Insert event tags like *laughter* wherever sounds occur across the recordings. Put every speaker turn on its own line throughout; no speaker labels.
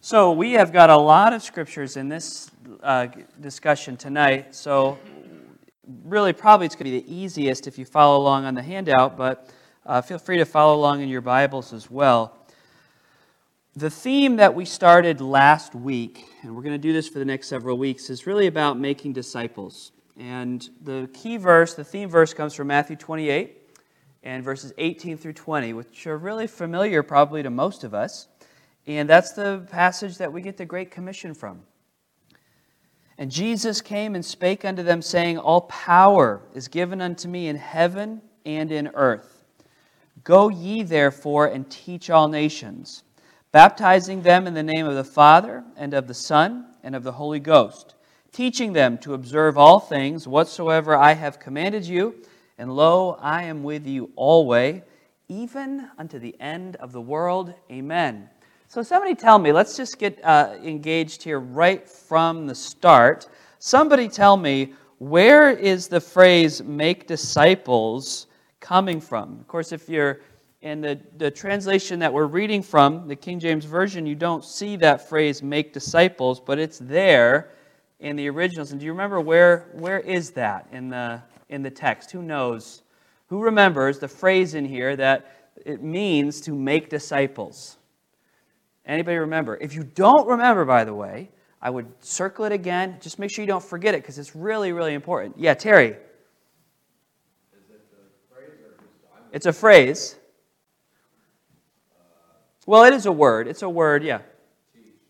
So, we have got a lot of scriptures in this uh, discussion tonight. So, really, probably it's going to be the easiest if you follow along on the handout, but uh, feel free to follow along in your Bibles as well. The theme that we started last week, and we're going to do this for the next several weeks, is really about making disciples. And the key verse, the theme verse, comes from Matthew 28 and verses 18 through 20, which are really familiar probably to most of us. And that's the passage that we get the Great Commission from. And Jesus came and spake unto them, saying, All power is given unto me in heaven and in earth. Go ye therefore and teach all nations, baptizing them in the name of the Father, and of the Son, and of the Holy Ghost, teaching them to observe all things whatsoever I have commanded you. And lo, I am with you alway, even unto the end of the world. Amen. So, somebody tell me, let's just get uh, engaged here right from the start. Somebody tell me, where is the phrase make disciples coming from? Of course, if you're in the, the translation that we're reading from, the King James Version, you don't see that phrase make disciples, but it's there in the originals. And do you remember where, where is that in the, in the text? Who knows? Who remembers the phrase in here that it means to make disciples? Anybody remember? If you don't remember, by the way, I would circle it again. Just make sure you don't forget it because it's really, really important. Yeah, Terry. It it's a phrase. Well, it is a word. It's a word, yeah.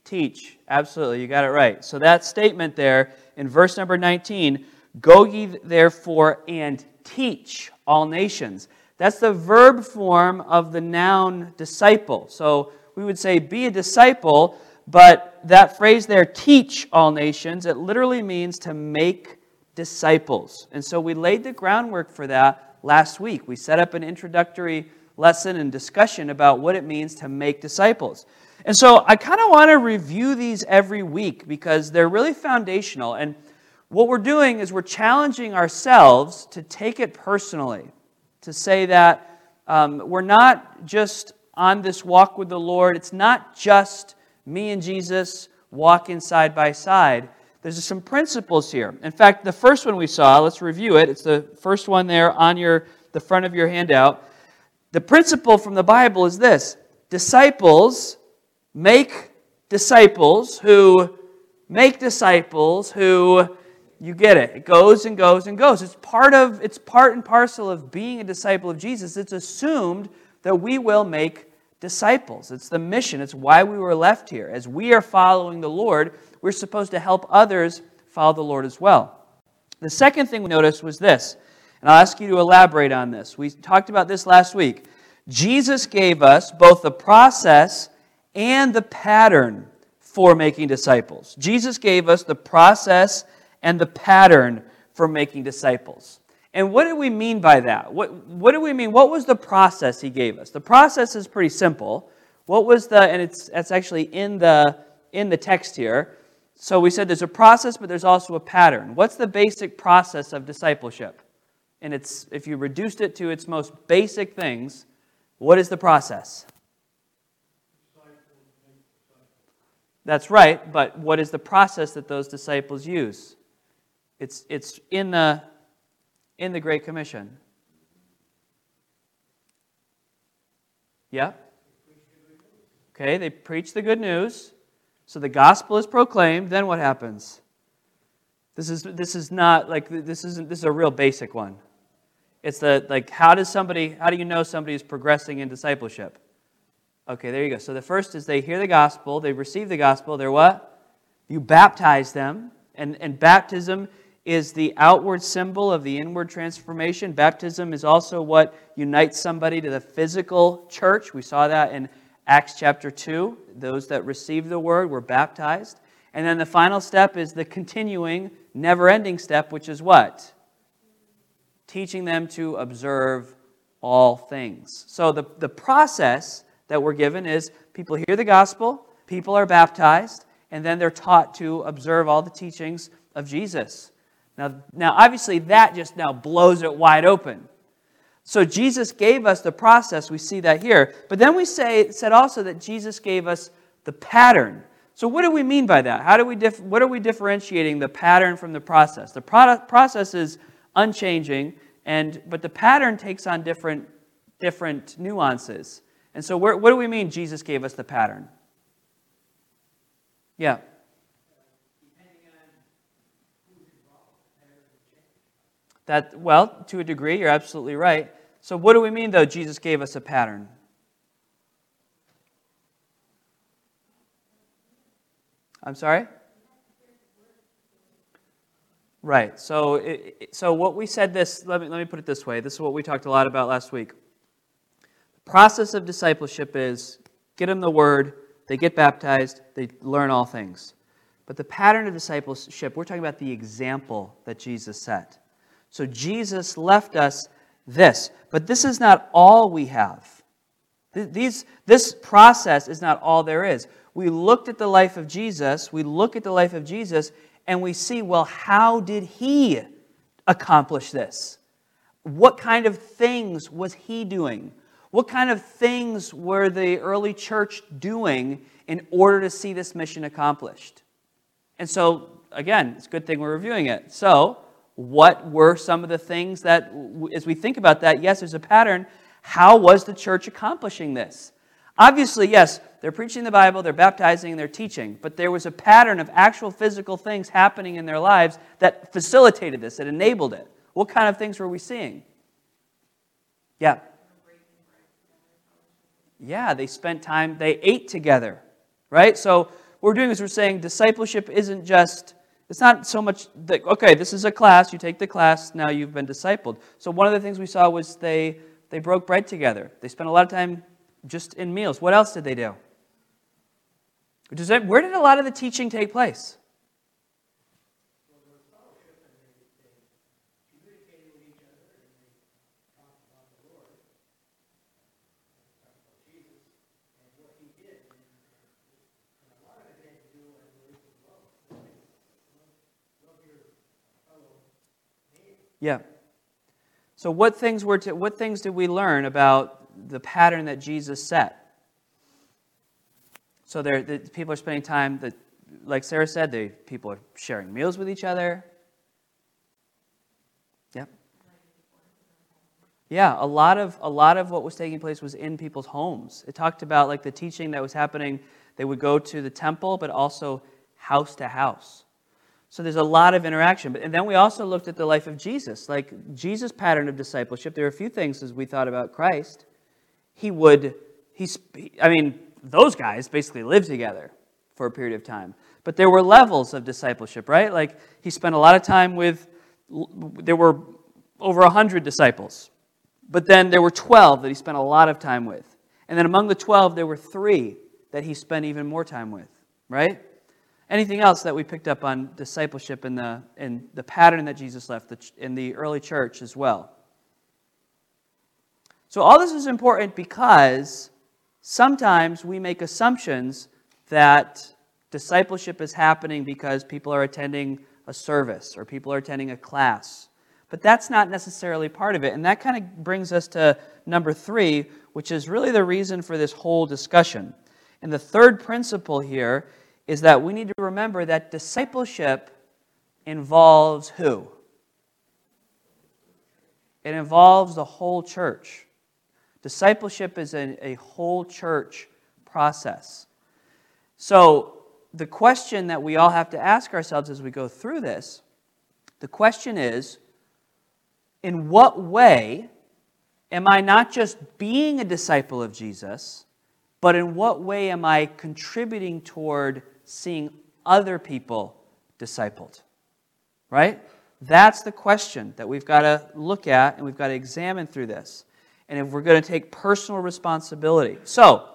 Teach. Teach. Absolutely. You got it right. So that statement there in verse number 19 Go ye therefore and teach all nations. That's the verb form of the noun disciple. So we would say be a disciple, but that phrase there, teach all nations, it literally means to make disciples. And so we laid the groundwork for that last week. We set up an introductory lesson and discussion about what it means to make disciples. And so I kind of want to review these every week because they're really foundational. And what we're doing is we're challenging ourselves to take it personally, to say that um, we're not just on this walk with the Lord, it's not just me and Jesus walking side by side. There's some principles here. In fact, the first one we saw, let's review it. It's the first one there on your the front of your handout. The principle from the Bible is this: disciples make disciples who make disciples who you get it. It goes and goes and goes. It's part of it's part and parcel of being a disciple of Jesus. It's assumed that we will make disciples. It's the mission, it's why we were left here. As we are following the Lord, we're supposed to help others follow the Lord as well. The second thing we noticed was this, and I'll ask you to elaborate on this. We talked about this last week. Jesus gave us both the process and the pattern for making disciples. Jesus gave us the process and the pattern for making disciples. And what do we mean by that? What, what do we mean? What was the process he gave us? The process is pretty simple. What was the, and it's, that's actually in the, in the text here. So we said there's a process, but there's also a pattern. What's the basic process of discipleship? And it's, if you reduced it to its most basic things, what is the process? That's right, but what is the process that those disciples use? It's, it's in the in the Great Commission? Yeah? Okay, they preach the good news. So the gospel is proclaimed. Then what happens? This is, this is not like this isn't this is a real basic one. It's the like how does somebody how do you know somebody is progressing in discipleship? Okay, there you go. So the first is they hear the gospel, they receive the gospel, they're what? You baptize them, and, and baptism is the outward symbol of the inward transformation. Baptism is also what unites somebody to the physical church. We saw that in Acts chapter 2. Those that received the word were baptized. And then the final step is the continuing, never ending step, which is what? Teaching them to observe all things. So the, the process that we're given is people hear the gospel, people are baptized, and then they're taught to observe all the teachings of Jesus. Now, now, obviously, that just now blows it wide open. So Jesus gave us the process. We see that here. But then we say, said also that Jesus gave us the pattern. So, what do we mean by that? How do we dif- what are we differentiating the pattern from the process? The process is unchanging, and, but the pattern takes on different, different nuances. And so, what do we mean Jesus gave us the pattern? Yeah. That, well, to a degree, you're absolutely right. So, what do we mean, though, Jesus gave us a pattern? I'm sorry? Right. So, so what we said this, let me, let me put it this way. This is what we talked a lot about last week. The process of discipleship is get them the word, they get baptized, they learn all things. But the pattern of discipleship, we're talking about the example that Jesus set. So Jesus left us this. But this is not all we have. These, this process is not all there is. We looked at the life of Jesus, we look at the life of Jesus, and we see, well, how did he accomplish this? What kind of things was he doing? What kind of things were the early church doing in order to see this mission accomplished? And so, again, it's a good thing we're reviewing it. So, what were some of the things that, as we think about that, yes, there's a pattern. How was the church accomplishing this? Obviously, yes, they're preaching the Bible, they're baptizing, they're teaching, but there was a pattern of actual physical things happening in their lives that facilitated this, that enabled it. What kind of things were we seeing? Yeah. Yeah, they spent time, they ate together, right? So, what we're doing is we're saying discipleship isn't just it's not so much that, okay, this is a class, you take the class, now you've been discipled. So one of the things we saw was they, they broke bread together. They spent a lot of time just in meals. What else did they do? Where did a lot of the teaching take place? Yeah. So what things were to, what things did we learn about the pattern that Jesus set? So there, the people are spending time that, like Sarah said, they, people are sharing meals with each other. Yeah. Yeah, a lot of a lot of what was taking place was in people's homes. It talked about like the teaching that was happening. They would go to the temple, but also house to house. So there's a lot of interaction. And then we also looked at the life of Jesus, like Jesus' pattern of discipleship. There are a few things as we thought about Christ. He would, he's, I mean, those guys basically lived together for a period of time. But there were levels of discipleship, right? Like he spent a lot of time with, there were over 100 disciples. But then there were 12 that he spent a lot of time with. And then among the 12, there were three that he spent even more time with, right? Anything else that we picked up on discipleship in the, in the pattern that Jesus left in the early church as well? So, all this is important because sometimes we make assumptions that discipleship is happening because people are attending a service or people are attending a class. But that's not necessarily part of it. And that kind of brings us to number three, which is really the reason for this whole discussion. And the third principle here is that we need to remember that discipleship involves who? It involves the whole church. Discipleship is a, a whole church process. So, the question that we all have to ask ourselves as we go through this the question is in what way am I not just being a disciple of Jesus, but in what way am I contributing toward seeing other people discipled? Right? That's the question that we've got to look at and we've got to examine through this. And if we're going to take personal responsibility. So,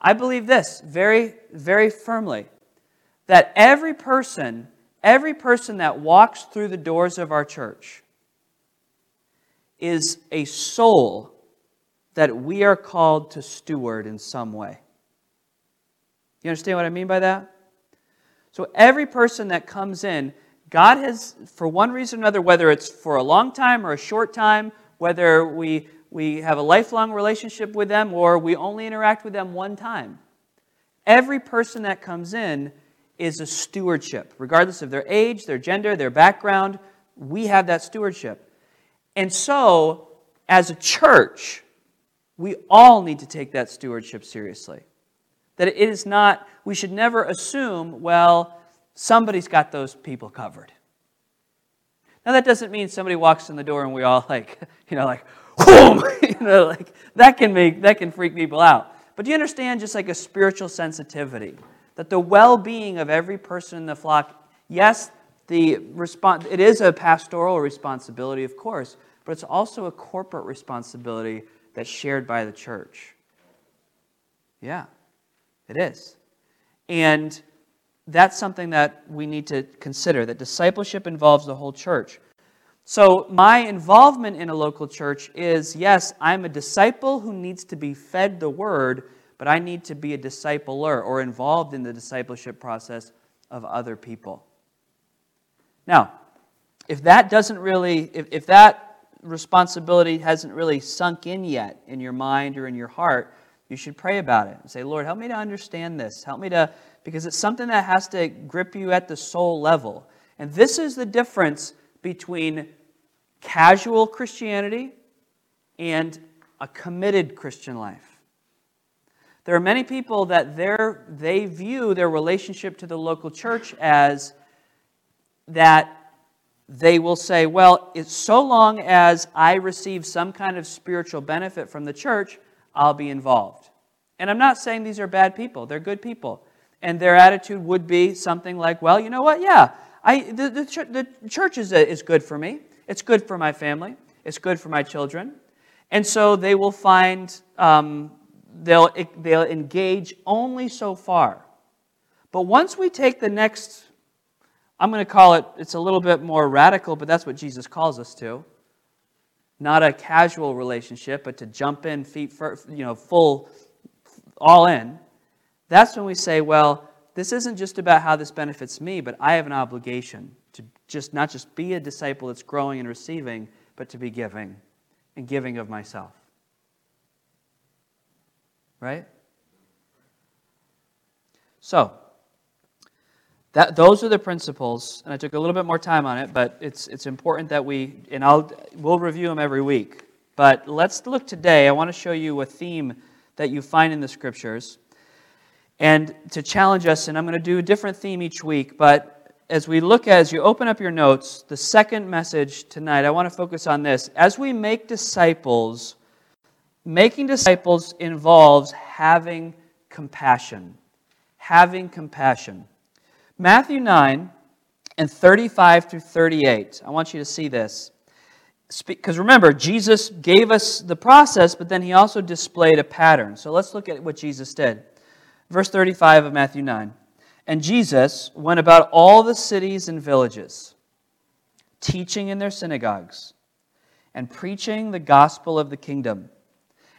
I believe this very, very firmly that every person, every person that walks through the doors of our church is a soul that we are called to steward in some way. You understand what I mean by that? So every person that comes in, God has, for one reason or another, whether it's for a long time or a short time, whether we, we have a lifelong relationship with them or we only interact with them one time, Every person that comes in is a stewardship, regardless of their age, their gender, their background. We have that stewardship. And so, as a church, we all need to take that stewardship seriously. That it is not, we should never assume, well, somebody's got those people covered. Now, that doesn't mean somebody walks in the door and we all like, *laughs* you know, like, boom, *laughs* you know, like that can make, that can freak people out. But do you understand just like a spiritual sensitivity? That the well being of every person in the flock, yes, the response, it is a pastoral responsibility, of course, but it's also a corporate responsibility that's shared by the church. Yeah, it is. And that's something that we need to consider that discipleship involves the whole church. So, my involvement in a local church is yes, I'm a disciple who needs to be fed the word, but I need to be a discipler or involved in the discipleship process of other people. Now, if that doesn't really, if, if that responsibility hasn't really sunk in yet in your mind or in your heart, you should pray about it and say, Lord, help me to understand this. Help me to, because it's something that has to grip you at the soul level. And this is the difference between casual Christianity and a committed Christian life. There are many people that they view their relationship to the local church as that they will say, well, it's so long as I receive some kind of spiritual benefit from the church, I'll be involved. And I'm not saying these are bad people, they're good people. And their attitude would be something like, well, you know what? Yeah, I, the, the, the church is, is good for me, it's good for my family, it's good for my children. And so they will find, um, they'll, they'll engage only so far. But once we take the next I'm going to call it, it's a little bit more radical, but that's what Jesus calls us to. Not a casual relationship, but to jump in, feet first, you know, full, all in. That's when we say, well, this isn't just about how this benefits me, but I have an obligation to just not just be a disciple that's growing and receiving, but to be giving and giving of myself. Right? So, that, those are the principles, and I took a little bit more time on it, but it's, it's important that we, and I'll, we'll review them every week. But let's look today. I want to show you a theme that you find in the scriptures. And to challenge us, and I'm going to do a different theme each week, but as we look as you open up your notes, the second message tonight, I want to focus on this. As we make disciples, making disciples involves having compassion. Having compassion. Matthew 9 and 35 through 38. I want you to see this. Because remember, Jesus gave us the process, but then he also displayed a pattern. So let's look at what Jesus did. Verse 35 of Matthew 9. And Jesus went about all the cities and villages, teaching in their synagogues, and preaching the gospel of the kingdom,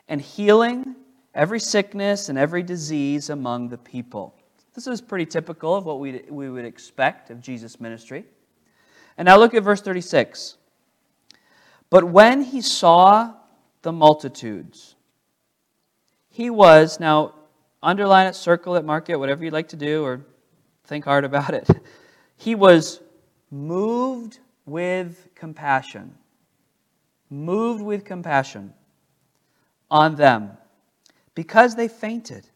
and healing every sickness and every disease among the people. This is pretty typical of what we, we would expect of Jesus' ministry. And now look at verse 36. But when he saw the multitudes, he was, now underline it, circle it, mark it, whatever you'd like to do, or think hard about it. *laughs* He was moved with compassion. Moved with compassion on them because they fainted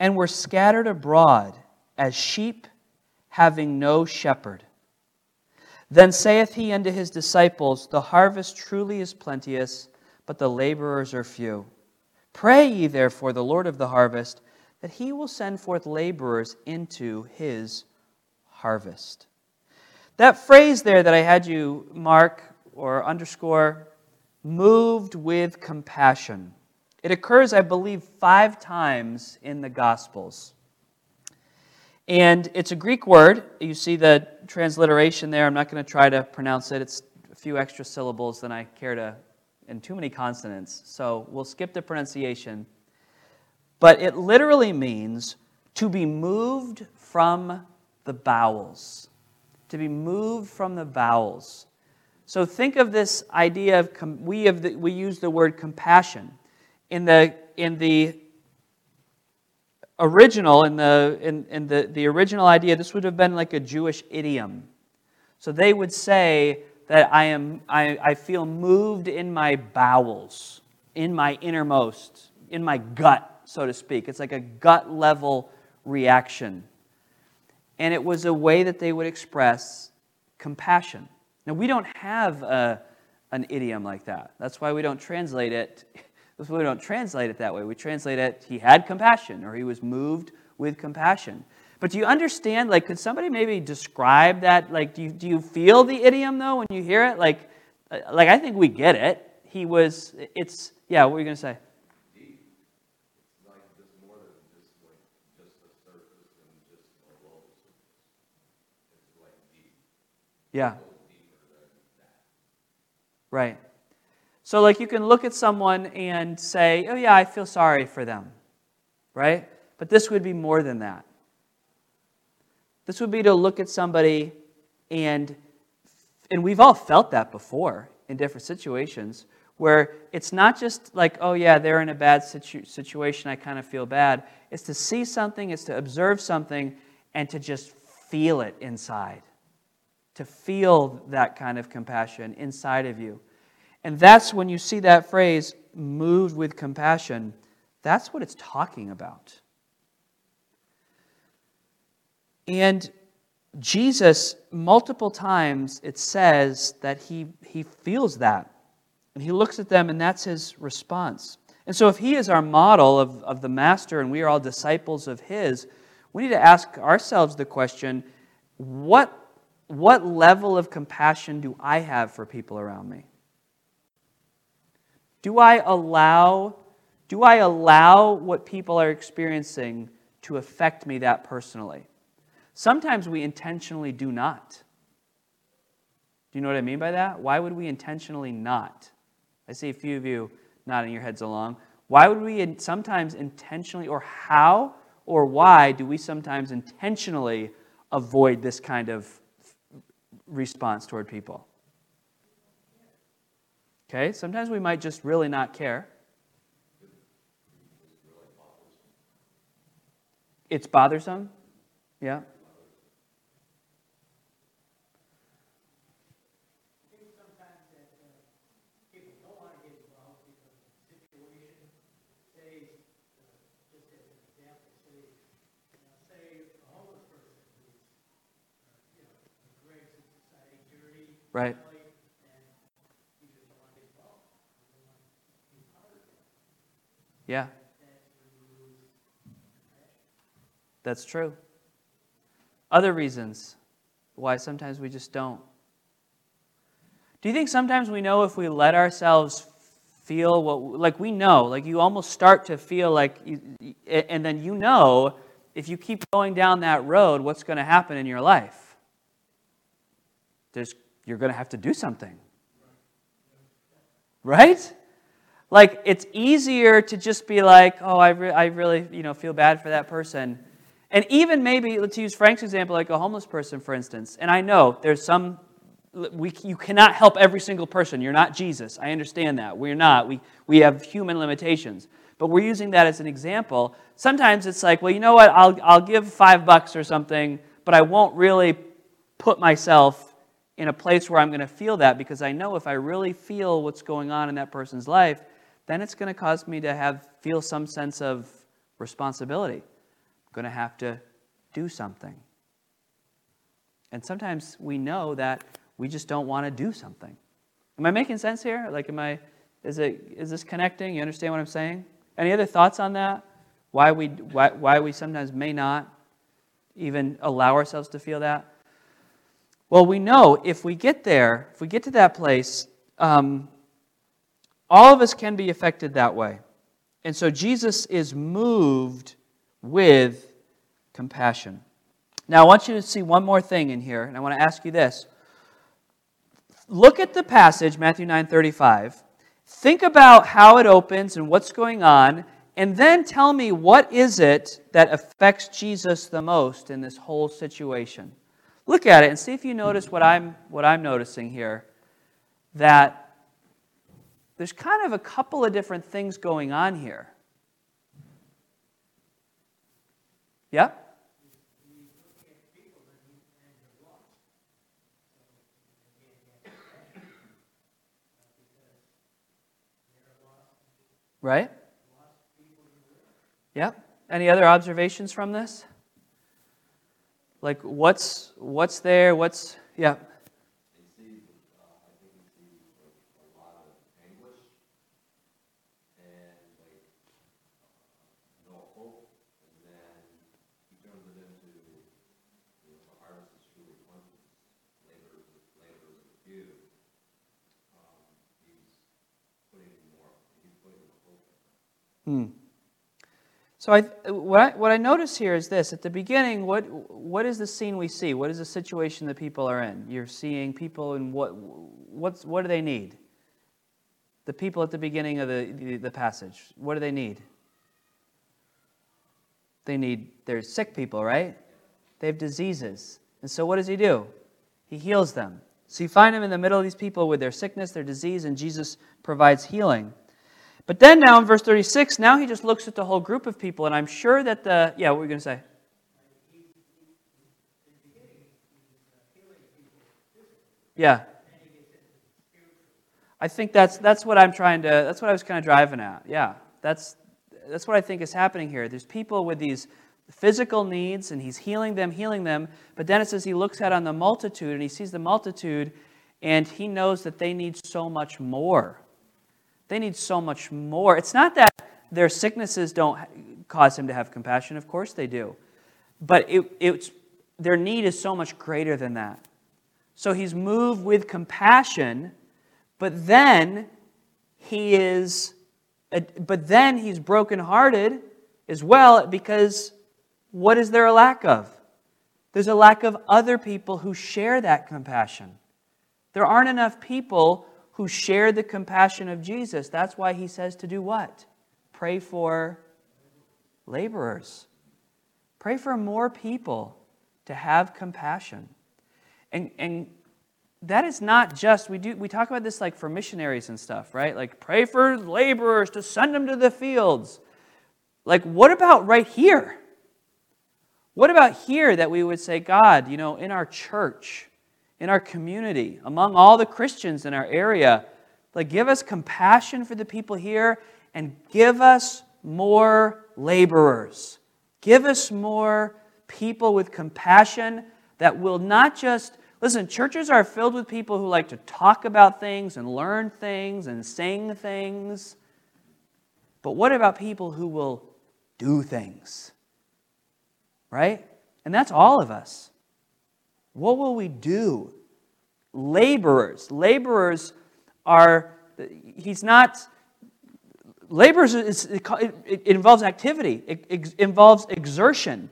and were scattered abroad as sheep having no shepherd. Then saith he unto his disciples, The harvest truly is plenteous, but the laborers are few. Pray ye therefore the Lord of the harvest, that he will send forth laborers into his harvest. That phrase there that I had you mark or underscore, moved with compassion. It occurs, I believe, five times in the Gospels. And it's a Greek word. You see the transliteration there. I'm not going to try to pronounce it. It's a few extra syllables than I care to, and too many consonants. So we'll skip the pronunciation. But it literally means to be moved from the bowels. To be moved from the bowels. So think of this idea of, we, have the, we use the word compassion in the, in the original, in, the, in, in the, the original idea, this would have been like a Jewish idiom. So they would say that I, am, I, I feel moved in my bowels, in my innermost, in my gut, so to speak. It's like a gut level reaction. And it was a way that they would express compassion. Now, we don't have a, an idiom like that. That's why we don't translate it. That's why we don't translate it that way. We translate it, he had compassion, or he was moved with compassion. But do you understand? Like, could somebody maybe describe that? Like, do you, do you feel the idiom though when you hear it? Like, uh, like I think we get it. He was. It's yeah. What were you gonna say? Yeah. Right. So, like, you can look at someone and say, oh, yeah, I feel sorry for them, right? But this would be more than that. This would be to look at somebody and, and we've all felt that before in different situations where it's not just like, oh, yeah, they're in a bad situ- situation, I kind of feel bad. It's to see something, it's to observe something, and to just feel it inside to feel that kind of compassion inside of you. And that's when you see that phrase, moved with compassion, that's what it's talking about. And Jesus, multiple times, it says that he, he feels that. And he looks at them, and that's his response. And so, if he is our model of, of the master and we are all disciples of his, we need to ask ourselves the question what what level of compassion do I have for people around me? Do I allow do I allow what people are experiencing to affect me that personally? Sometimes we intentionally do not. Do you know what I mean by that? Why would we intentionally not? I see a few of you nodding your heads along. Why would we sometimes intentionally, or how or why do we sometimes intentionally avoid this kind of response toward people. Okay, sometimes we might just really not care. It's bothersome? Yeah. Right. Yeah. That's true. Other reasons why sometimes we just don't. Do you think sometimes we know if we let ourselves feel what, like we know, like you almost start to feel like, you, and then you know if you keep going down that road, what's going to happen in your life? There's you're going to have to do something. Right? Like, it's easier to just be like, oh, I, re- I really you know, feel bad for that person. And even maybe, let's use Frank's example, like a homeless person, for instance. And I know there's some, we, you cannot help every single person. You're not Jesus. I understand that. We're not. We, we have human limitations. But we're using that as an example. Sometimes it's like, well, you know what? I'll, I'll give five bucks or something, but I won't really put myself in a place where I'm going to feel that because I know if I really feel what's going on in that person's life, then it's going to cause me to have feel some sense of responsibility. I'm going to have to do something. And sometimes we know that we just don't want to do something. Am I making sense here? Like am I is it is this connecting? You understand what I'm saying? Any other thoughts on that? Why we why, why we sometimes may not even allow ourselves to feel that? Well, we know if we get there, if we get to that place, um, all of us can be affected that way. And so Jesus is moved with compassion. Now, I want you to see one more thing in here, and I want to ask you this. Look at the passage, Matthew 9 35. Think about how it opens and what's going on, and then tell me what is it that affects Jesus the most in this whole situation. Look at it and see if you notice what I'm, what I'm noticing here. That there's kind of a couple of different things going on here. Yeah? Right? Yeah. Any other observations from this? Like what's what's there? What's yeah. Hmm. So I, what, I, what I notice here is this. At the beginning, what, what is the scene we see? What is the situation that people are in? You're seeing people and what, what's, what do they need? The people at the beginning of the, the, the passage, what do they need? They need, they're sick people, right? They have diseases. And so what does he do? He heals them. So you find him in the middle of these people with their sickness, their disease, and Jesus provides healing. But then now in verse 36, now he just looks at the whole group of people, and I'm sure that the, yeah, what were you going to say? Yeah. I think that's, that's what I'm trying to, that's what I was kind of driving at. Yeah. That's, that's what I think is happening here. There's people with these physical needs, and he's healing them, healing them. But then it says he looks out on the multitude, and he sees the multitude, and he knows that they need so much more. They need so much more. It's not that their sicknesses don't cause him to have compassion. Of course they do. But it, it's, their need is so much greater than that. So he's moved with compassion, but then he is, uh, but then he's brokenhearted as well because what is there a lack of? There's a lack of other people who share that compassion. There aren't enough people who share the compassion of Jesus. That's why he says to do what? Pray for laborers. Pray for more people to have compassion. And, and that is not just, we, do, we talk about this like for missionaries and stuff, right? Like pray for laborers to send them to the fields. Like, what about right here? What about here that we would say, God, you know, in our church, in our community, among all the Christians in our area. Like, give us compassion for the people here and give us more laborers. Give us more people with compassion that will not just listen, churches are filled with people who like to talk about things and learn things and sing things. But what about people who will do things? Right? And that's all of us. What will we do? Laborers. Laborers are, he's not, laborers, is, it, it, involves activity, it, it involves exertion.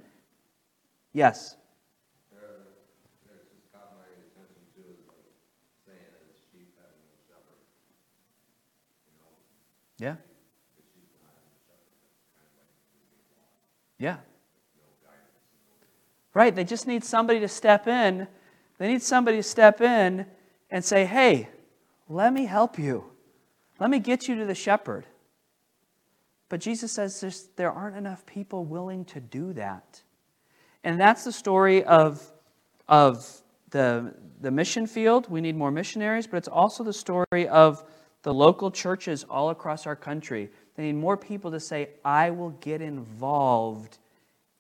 Yes. Yeah. Yeah. Right? They just need somebody to step in. They need somebody to step in and say, hey, let me help you. Let me get you to the shepherd. But Jesus says there aren't enough people willing to do that. And that's the story of, of the, the mission field. We need more missionaries, but it's also the story of the local churches all across our country. They need more people to say, I will get involved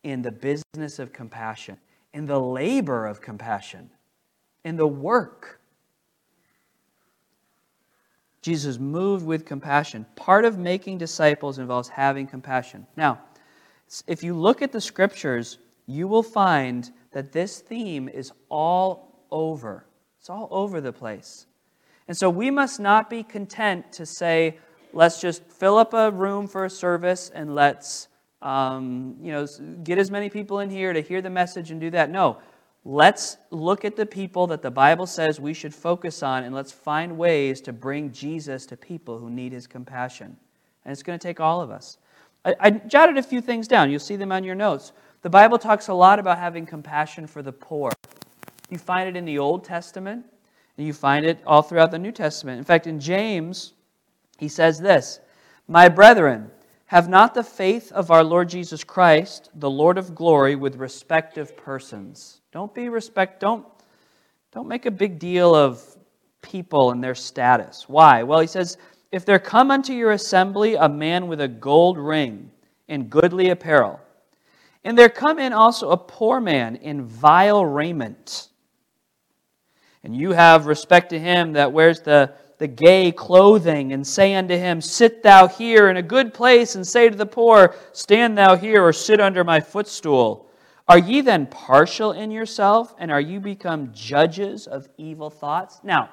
in the business of compassion, in the labor of compassion, in the work. Jesus moved with compassion. Part of making disciples involves having compassion. Now, if you look at the scriptures, you will find that this theme is all over. It's all over the place. And so we must not be content to say, let's just fill up a room for a service and let's um, you know, get as many people in here to hear the message and do that. No. Let's look at the people that the Bible says we should focus on and let's find ways to bring Jesus to people who need his compassion. And it's going to take all of us. I, I jotted a few things down. You'll see them on your notes. The Bible talks a lot about having compassion for the poor. You find it in the Old Testament, and you find it all throughout the New Testament. In fact, in James, he says this My brethren, have not the faith of our Lord Jesus Christ, the Lord of glory, with respective persons. Don't be respect, don't, don't make a big deal of people and their status. Why? Well, he says, If there come unto your assembly a man with a gold ring and goodly apparel, and there come in also a poor man in vile raiment, and you have respect to him that wears the the gay clothing, and say unto him, Sit thou here in a good place, and say to the poor, Stand thou here, or sit under my footstool. Are ye then partial in yourself, and are you become judges of evil thoughts? Now,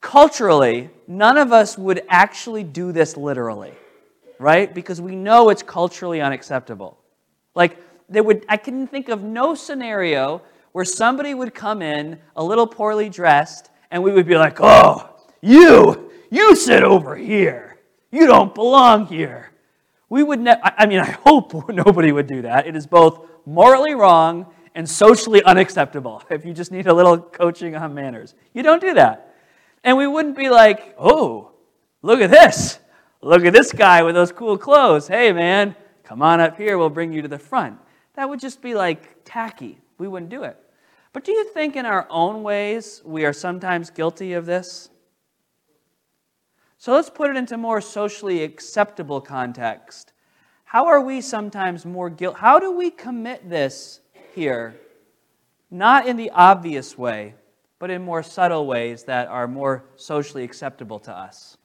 culturally, none of us would actually do this literally, right? Because we know it's culturally unacceptable. Like, there would, I can think of no scenario where somebody would come in a little poorly dressed and we would be like, oh, you, you sit over here. You don't belong here. We would ne- I mean, I hope *laughs* nobody would do that. It is both morally wrong and socially unacceptable *laughs* if you just need a little coaching on manners. You don't do that. And we wouldn't be like, oh, look at this. Look at this guy with those cool clothes. Hey, man, come on up here. We'll bring you to the front. That would just be like tacky. We wouldn't do it. But do you think in our own ways we are sometimes guilty of this? So let's put it into more socially acceptable context. How are we sometimes more guilty? How do we commit this here? Not in the obvious way, but in more subtle ways that are more socially acceptable to us.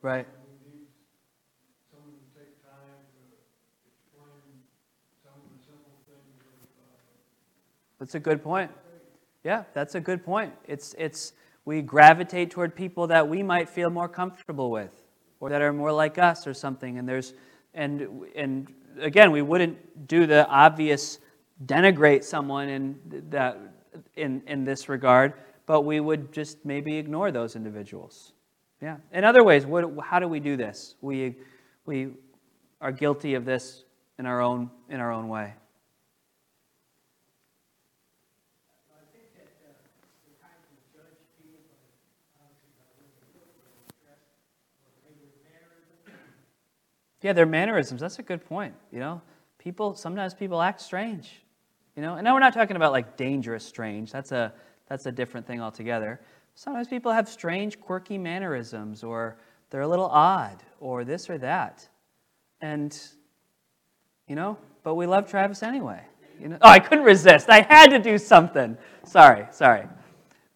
Right. That's a good point. Yeah, that's a good point. It's, it's, we gravitate toward people that we might feel more comfortable with or that are more like us or something. And there's, and, and again, we wouldn't do the obvious denigrate someone in, that, in, in this regard, but we would just maybe ignore those individuals. Yeah. In other ways, what, how do we do this? We, we are guilty of this in our own, in our own way. Yeah, their mannerisms. That's a good point. You know, people sometimes people act strange. You know, and now we're not talking about like dangerous strange. That's a that's a different thing altogether. Sometimes people have strange, quirky mannerisms, or they're a little odd, or this or that. And, you know, but we love Travis anyway. You know? Oh, I couldn't resist. I had to do something. Sorry, sorry.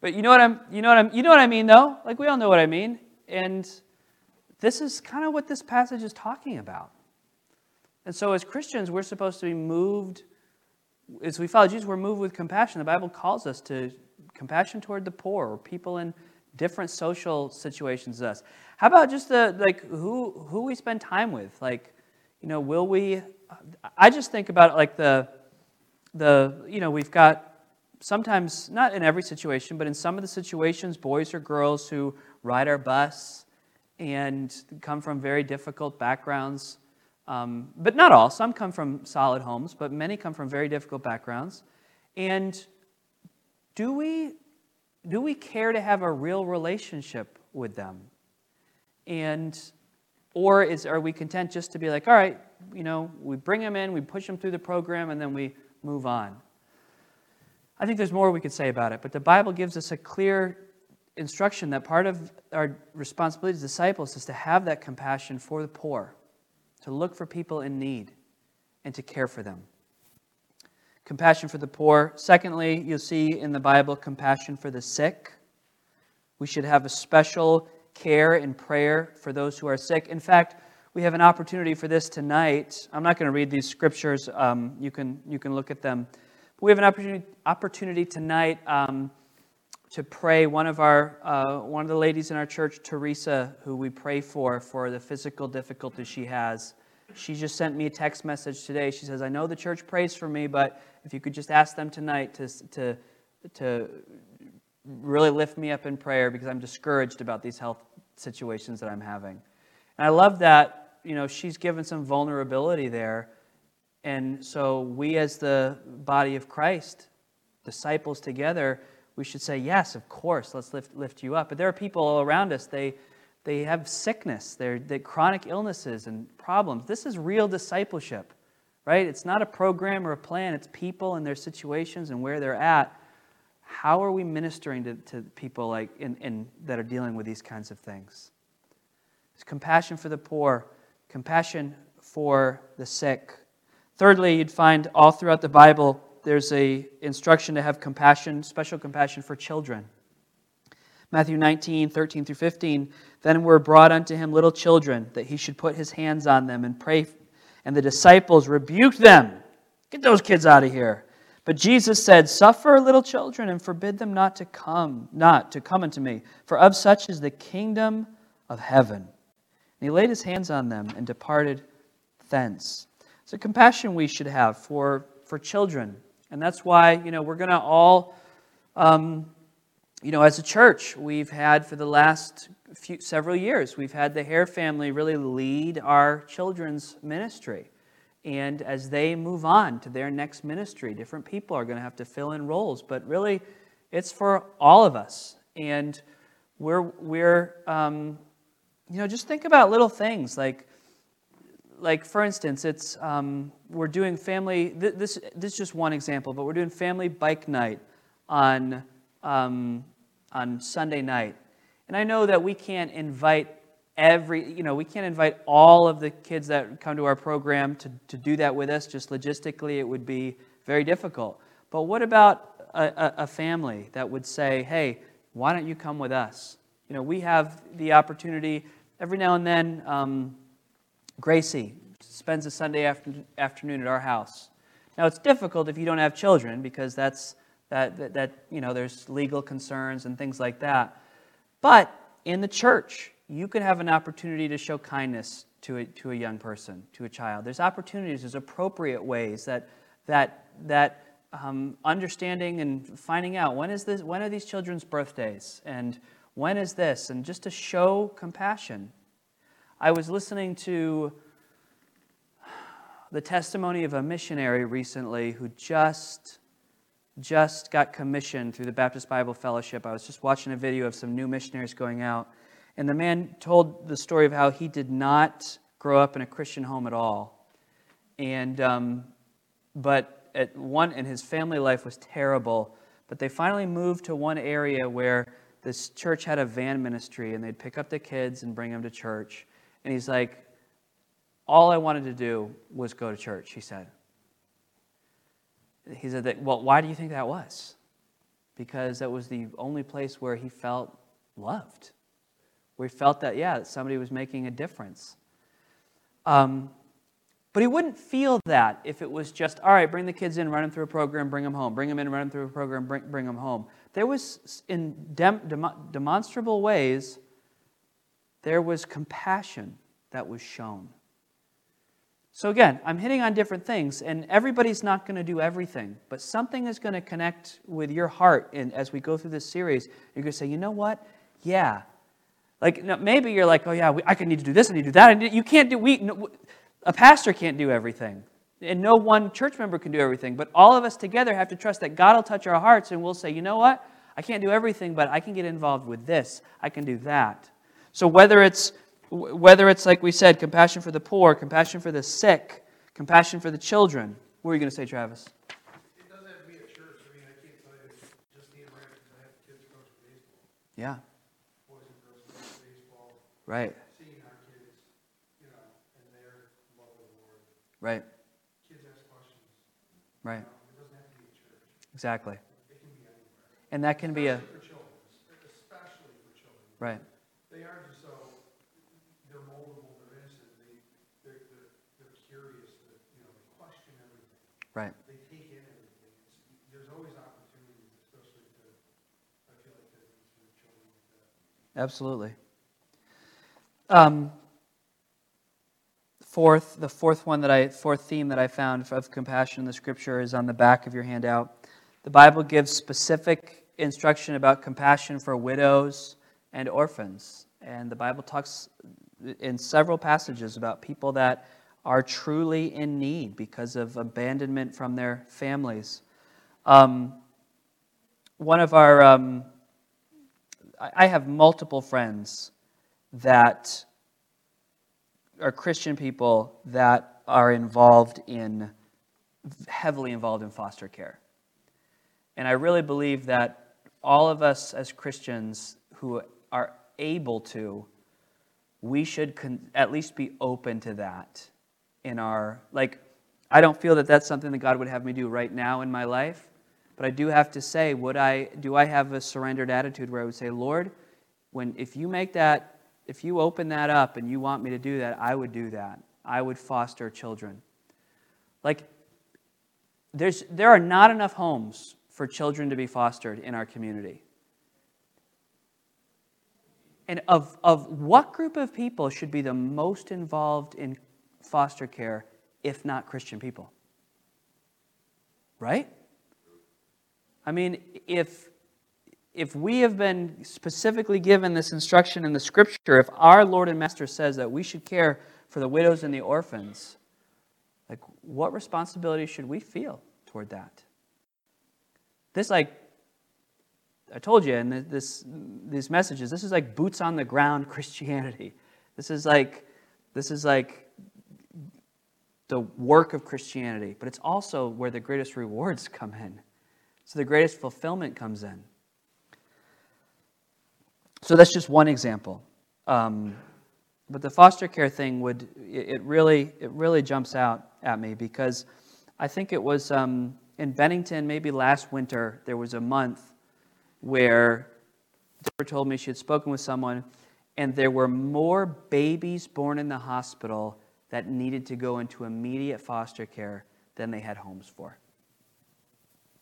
But you know what I'm you know what I'm you know what I mean though? Like we all know what I mean. And this is kind of what this passage is talking about. And so as Christians, we're supposed to be moved as we follow Jesus, we're moved with compassion. The Bible calls us to compassion toward the poor or people in different social situations as us. How about just the like who who we spend time with? Like, you know, will we? I just think about like the the you know we've got sometimes not in every situation, but in some of the situations, boys or girls who ride our bus and come from very difficult backgrounds. Um, but not all. Some come from solid homes, but many come from very difficult backgrounds. And do we, do we care to have a real relationship with them? And, or is, are we content just to be like, all right, you know, we bring them in, we push them through the program, and then we move on? I think there's more we could say about it, but the Bible gives us a clear instruction that part of our responsibility as disciples is to have that compassion for the poor, to look for people in need, and to care for them compassion for the poor. Secondly, you'll see in the Bible compassion for the sick. We should have a special care and prayer for those who are sick. In fact, we have an opportunity for this tonight. I'm not going to read these scriptures. Um, you, can, you can look at them. But we have an opportunity, opportunity tonight um, to pray. One of, our, uh, one of the ladies in our church, Teresa, who we pray for, for the physical difficulties she has, she just sent me a text message today. She says, I know the church prays for me, but if you could just ask them tonight to, to, to really lift me up in prayer because I'm discouraged about these health situations that I'm having. And I love that, you know, she's given some vulnerability there. And so we as the body of Christ, disciples together, we should say, yes, of course, let's lift, lift you up. But there are people all around us, they, they have sickness, they're, they're chronic illnesses and problems. This is real discipleship, right? It's not a program or a plan, it's people and their situations and where they're at. How are we ministering to, to people like in, in, that are dealing with these kinds of things? It's compassion for the poor, compassion for the sick. Thirdly, you'd find all throughout the Bible there's a instruction to have compassion, special compassion for children. Matthew 19, 13 through 15. Then were brought unto him little children, that he should put his hands on them and pray. And the disciples rebuked them. Get those kids out of here. But Jesus said, Suffer little children and forbid them not to come, not to come unto me, for of such is the kingdom of heaven. And he laid his hands on them and departed thence. It's a compassion we should have for, for children. And that's why, you know, we're going to all um, you know, as a church, we've had for the last few, several years, we've had the Hare family really lead our children's ministry. And as they move on to their next ministry, different people are going to have to fill in roles. But really, it's for all of us. And we're, we're um, you know, just think about little things like, like for instance, it's um, we're doing family. This this is just one example, but we're doing family bike night on um, on Sunday night. And I know that we can't invite every, you know, we can't invite all of the kids that come to our program to, to do that with us. Just logistically, it would be very difficult. But what about a, a, a family that would say, hey, why don't you come with us? You know, we have the opportunity every now and then. Um, Gracie spends a Sunday after, afternoon at our house. Now, it's difficult if you don't have children because that's that, that, that, you know, there's legal concerns and things like that. But in the church, you can have an opportunity to show kindness to a, to a young person, to a child. There's opportunities, there's appropriate ways that, that, that um, understanding and finding out when, is this, when are these children's birthdays and when is this, and just to show compassion. I was listening to the testimony of a missionary recently who just just got commissioned through the Baptist Bible Fellowship. I was just watching a video of some new missionaries going out, and the man told the story of how he did not grow up in a Christian home at all, and um, but at one, and his family life was terrible. But they finally moved to one area where this church had a van ministry, and they'd pick up the kids and bring them to church. And he's like, all I wanted to do was go to church. He said he said that, well, why do you think that was? Because that was the only place where he felt loved, where he felt that, yeah, somebody was making a difference. Um, but he wouldn't feel that if it was just, all right, bring the kids in, run them through a program, bring them home. Bring them in, run them through a program, bring, bring them home. There was, in dem, dem, demonstrable ways, there was compassion that was shown. So, again, I'm hitting on different things, and everybody's not going to do everything, but something is going to connect with your heart and as we go through this series. You're going to say, you know what? Yeah. Like, maybe you're like, oh, yeah, I can need to do this, I need to do that. And You can't do, we, no, a pastor can't do everything, and no one church member can do everything, but all of us together have to trust that God will touch our hearts, and we'll say, you know what? I can't do everything, but I can get involved with this, I can do that. So, whether it's whether it's like we said, compassion for the poor, compassion for the sick, compassion for the children. What are you going to say, Travis?
It doesn't have to be a church. I mean, I can't tell you, just the Americans. I have kids coach baseball.
Yeah.
Boys and girls coach baseball.
Right.
Seeing our kids, you know, and their love of the Lord.
Right.
Kids ask questions.
Right.
You know, it doesn't have to be a church.
Exactly.
It can be anywhere.
And that can be a.
For children. Especially for children.
Right.
They are just so, they're moldable, they're innocent, they, they're, they're, they're curious, they you know, they question everything.
Right.
They take in everything. It's, there's always opportunities, especially to, I feel like, to, to children like that.
Absolutely. Um, fourth, the fourth one that I, fourth theme that I found of compassion in the scripture is on the back of your handout. The Bible gives specific instruction about compassion for widows and orphans. And the Bible talks in several passages about people that are truly in need because of abandonment from their families. Um, one of our, um, I have multiple friends that are Christian people that are involved in, heavily involved in foster care. And I really believe that all of us as Christians who are able to, we should con- at least be open to that in our, like, I don't feel that that's something that God would have me do right now in my life, but I do have to say, would I, do I have a surrendered attitude where I would say, Lord, when, if you make that, if you open that up and you want me to do that, I would do that. I would foster children. Like, there's, there are not enough homes for children to be fostered in our community. And of, of what group of people should be the most involved in foster care if not Christian people? Right? I mean, if, if we have been specifically given this instruction in the scripture, if our Lord and Master says that we should care for the widows and the orphans, like what responsibility should we feel toward that? This, like, I told you in this, these messages, this is like boots on the ground *laughs* Christianity. This is like, this is like the work of Christianity, but it's also where the greatest rewards *laughs* come in. So the greatest fulfillment comes in. So that's just one example. Um, but the foster care thing would it, really it really jumps out at me because I think it was um, in Bennington, maybe last winter, there was a month where Deborah told me she had spoken with someone, and there were more babies born in the hospital that needed to go into immediate foster care than they had homes for.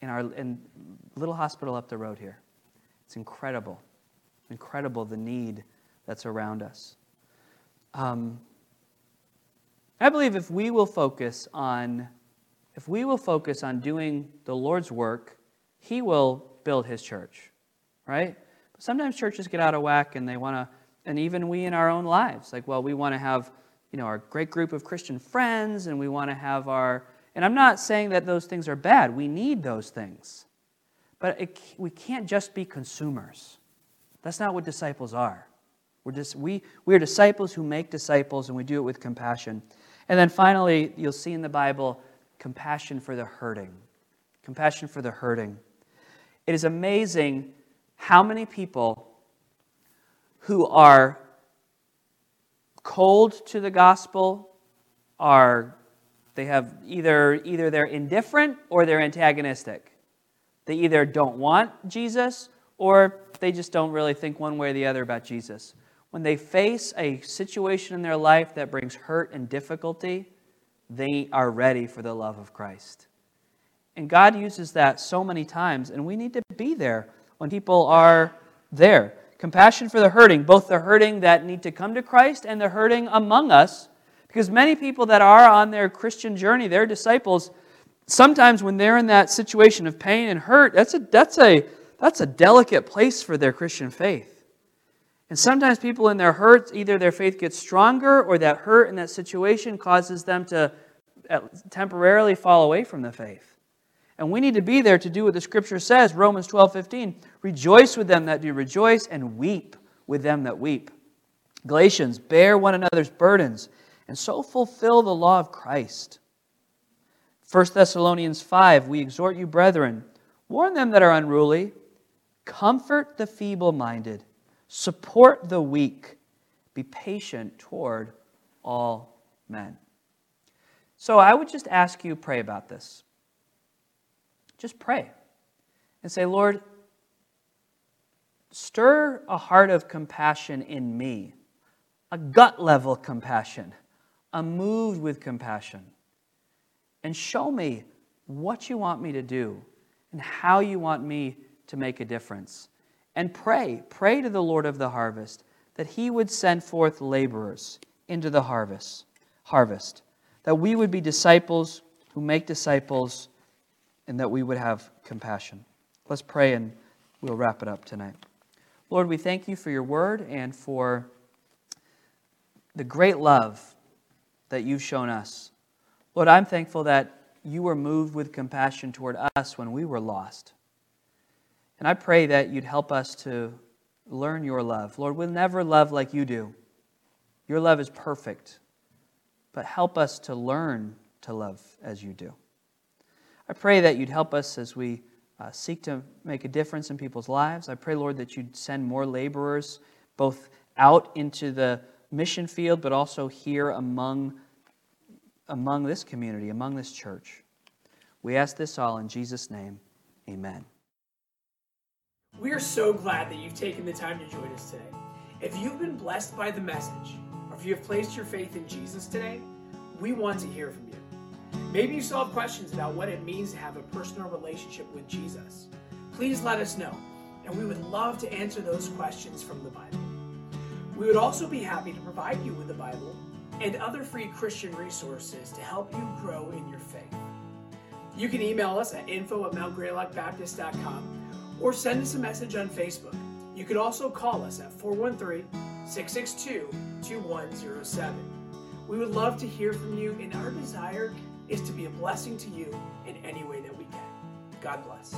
In our in little hospital up the road here. It's incredible. Incredible the need that's around us. Um, I believe if we will focus on if we will focus on doing the Lord's work, He will build His church, right? But sometimes churches get out of whack and they want to, and even we in our own lives, like, well, we want to have, you know, our great group of Christian friends and we want to have our, and I'm not saying that those things are bad. We need those things. But it, we can't just be consumers. That's not what disciples are. We're just, we, we are disciples who make disciples, and we do it with compassion. And then finally, you'll see in the Bible compassion for the hurting. Compassion for the hurting. It is amazing how many people who are cold to the gospel are they have either either they're indifferent or they're antagonistic. They either don't want Jesus or they just don't really think one way or the other about Jesus. When they face a situation in their life that brings hurt and difficulty, they are ready for the love of Christ. And God uses that so many times, and we need to be there when people are there. Compassion for the hurting, both the hurting that need to come to Christ and the hurting among us. Because many people that are on their Christian journey, their disciples, sometimes when they're in that situation of pain and hurt, that's a, that's a, that's a delicate place for their Christian faith. And sometimes people in their hurts, either their faith gets stronger or that hurt in that situation causes them to temporarily fall away from the faith. And we need to be there to do what the scripture says, Romans 12, 15. Rejoice with them that do rejoice, and weep with them that weep. Galatians, bear one another's burdens, and so fulfill the law of Christ. 1 Thessalonians 5, we exhort you, brethren, warn them that are unruly, comfort the feeble minded Support the weak. Be patient toward all men. So I would just ask you pray about this. Just pray and say, Lord, stir a heart of compassion in me, a gut level compassion, a moved with compassion, and show me what you want me to do and how you want me to make a difference and pray. Pray to the Lord of the harvest that he would send forth laborers into the harvest. harvest. That we would be disciples who make disciples and that we would have compassion. Let's pray and we'll wrap it up tonight. Lord, we thank you for your word and for the great love that you've shown us. Lord, I'm thankful that you were moved with compassion toward us when we were lost. And I pray that you'd help us to learn your love. Lord, we'll never love like you do. Your love is perfect. But help us to learn to love as you do. I pray that you'd help us as we uh, seek to make a difference in people's lives. I pray, Lord, that you'd send more laborers both out into the mission field, but also here among, among this community, among this church. We ask this all in Jesus' name. Amen.
We are so glad that you've taken the time to join us today. If you've been blessed by the message, or if you have placed your faith in Jesus today, we want to hear from you. Maybe you still have questions about what it means to have a personal relationship with Jesus. Please let us know, and we would love to answer those questions from the Bible. We would also be happy to provide you with the Bible and other free Christian resources to help you grow in your faith. You can email us at info at mountgreylockbaptist.com or send us a message on Facebook. You can also call us at 413 662 2107. We would love to hear from you, and our desire is to be a blessing to you in any way that we can. God bless.